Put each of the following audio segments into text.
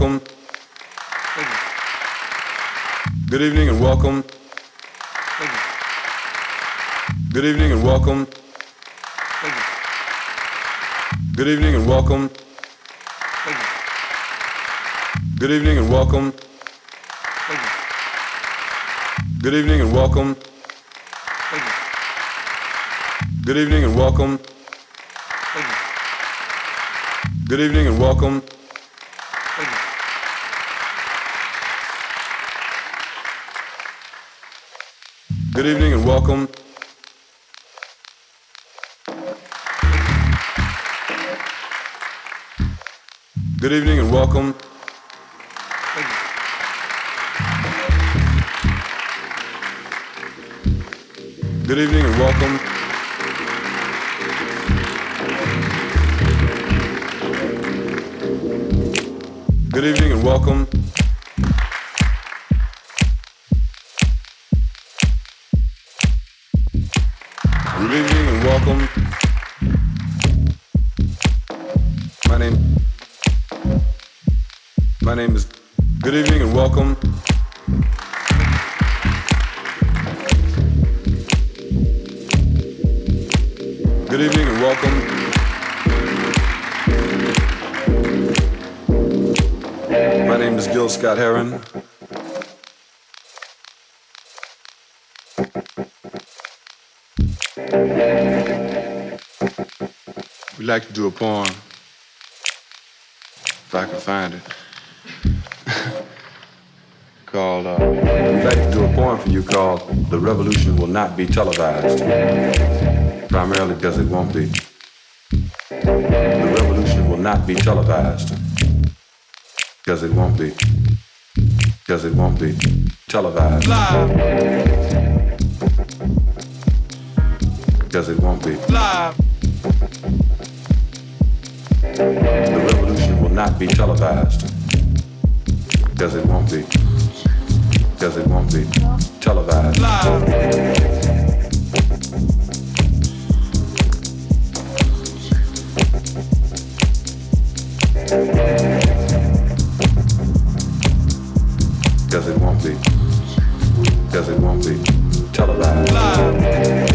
welcome. Good evening and welcome. Good evening and welcome. Good evening and welcome. Good evening and welcome. Good evening and welcome. Good evening and welcome. Good evening and welcome. Good evening and welcome. Good evening and welcome. Good evening and welcome. Good evening and welcome. Name is Good evening and welcome. Good evening and welcome. My name is Gil Scott Heron. We like to do a poem, if I can find it, we'd to a poem for you called The Revolution Will Not Be Televised, primarily because it won't be. The revolution will not be televised, because it won't be. Because it won't be televised. Live, Because it won't be. live, The revolution will not be televised. Because it won't be. Because it won't be televised. live, Because it won't be. Because it won't be televised. live,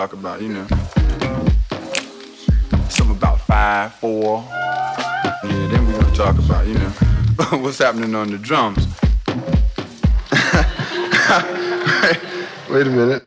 talk about, you know, something about five, four. Yeah. Then we're gonna talk about, you know, what's happening on the drums. Wait a minute.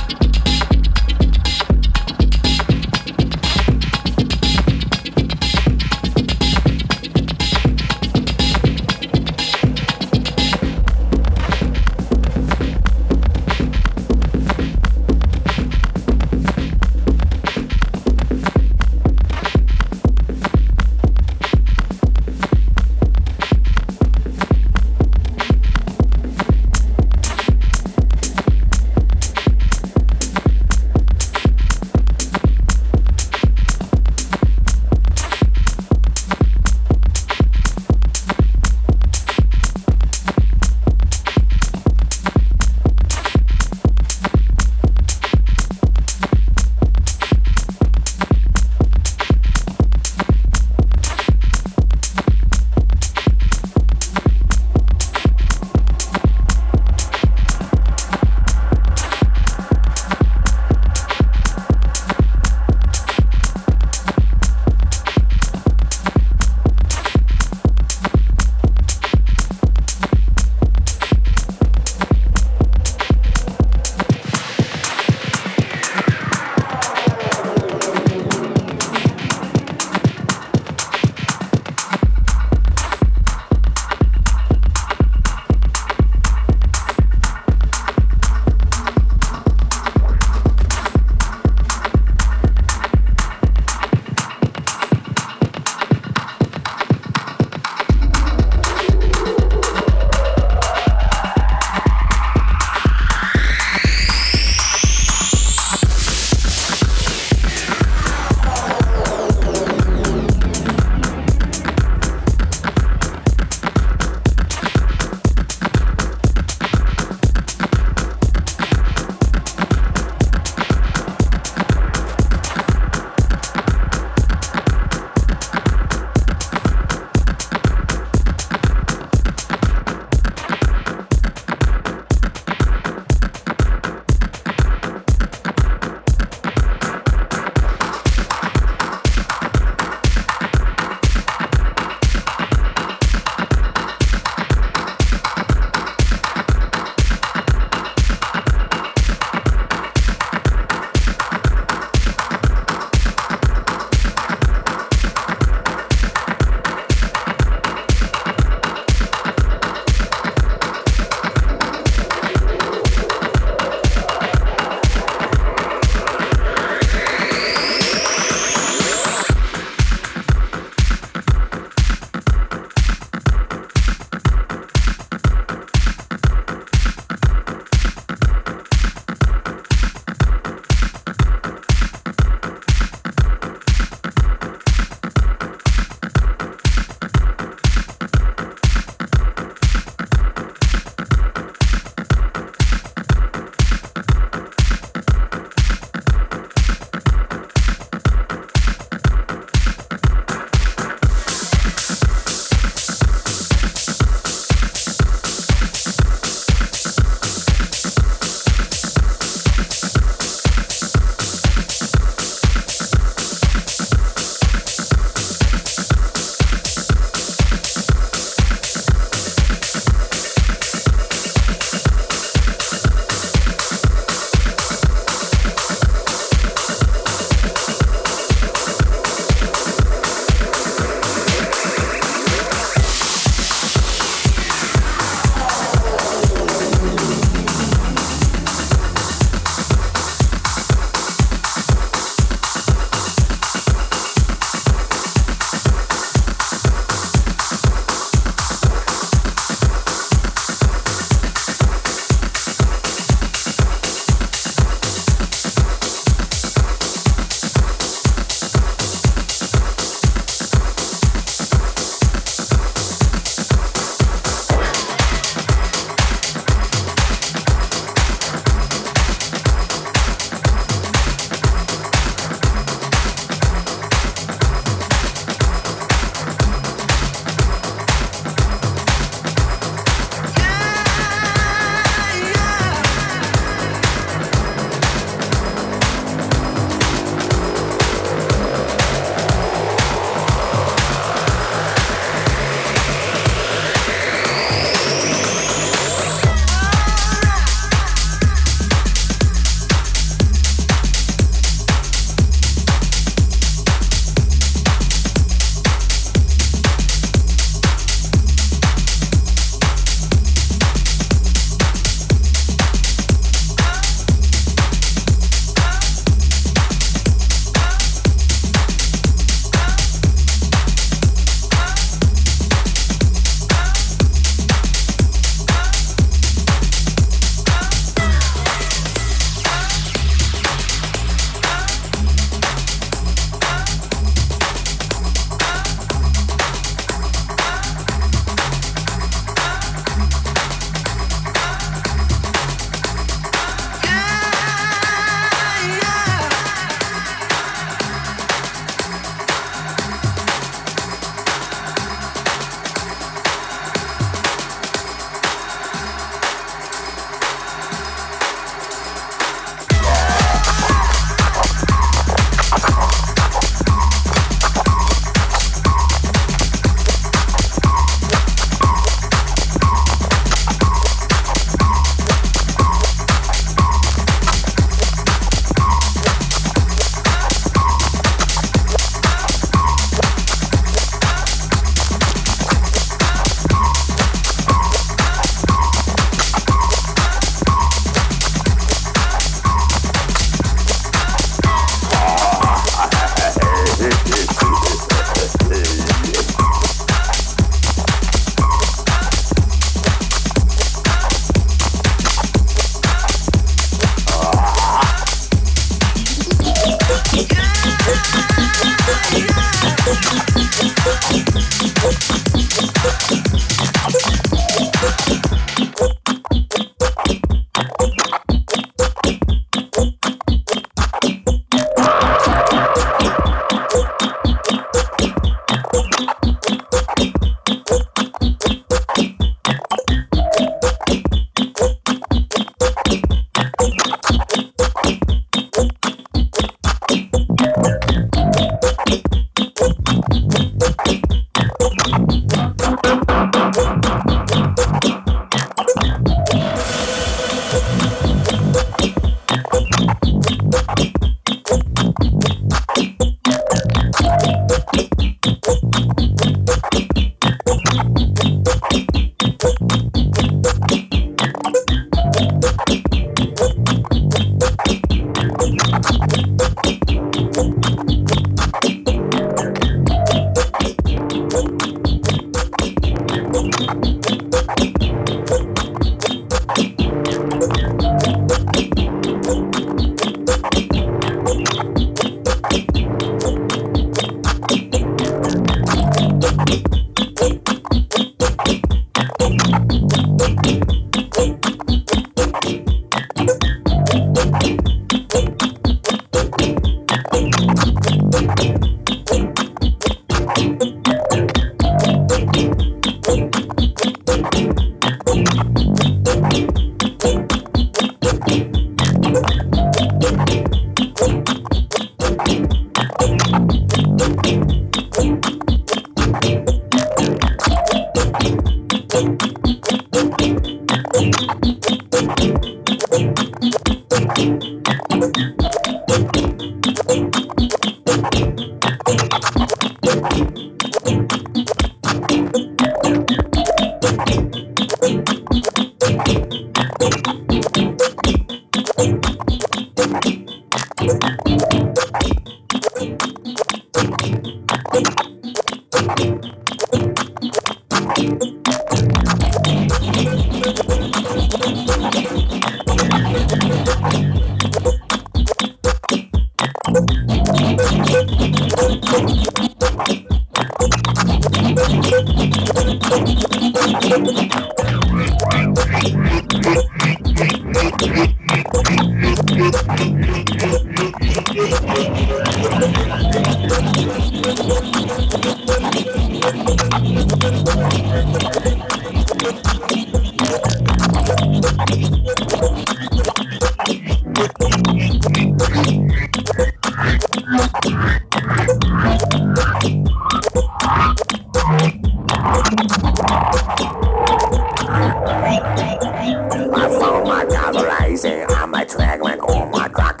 my god, rising on my track, man, oh my clock.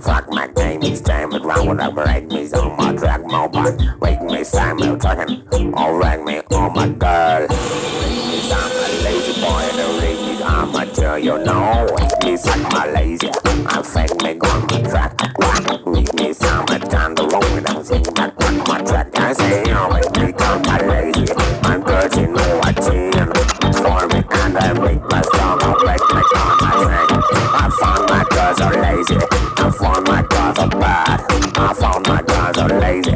Fuck my name, it's time, it round with a break me, on my track, my back. Wake me, Samuel, talking, oh, rag me, oh my girl. I'm a lazy boy, and the ring me, I'm a tell you know. Wake me, suck my lazy, I fake me, go on my track, rock. 'Cause I'm lazy. I found my girls are bad. I found my girls are lazy.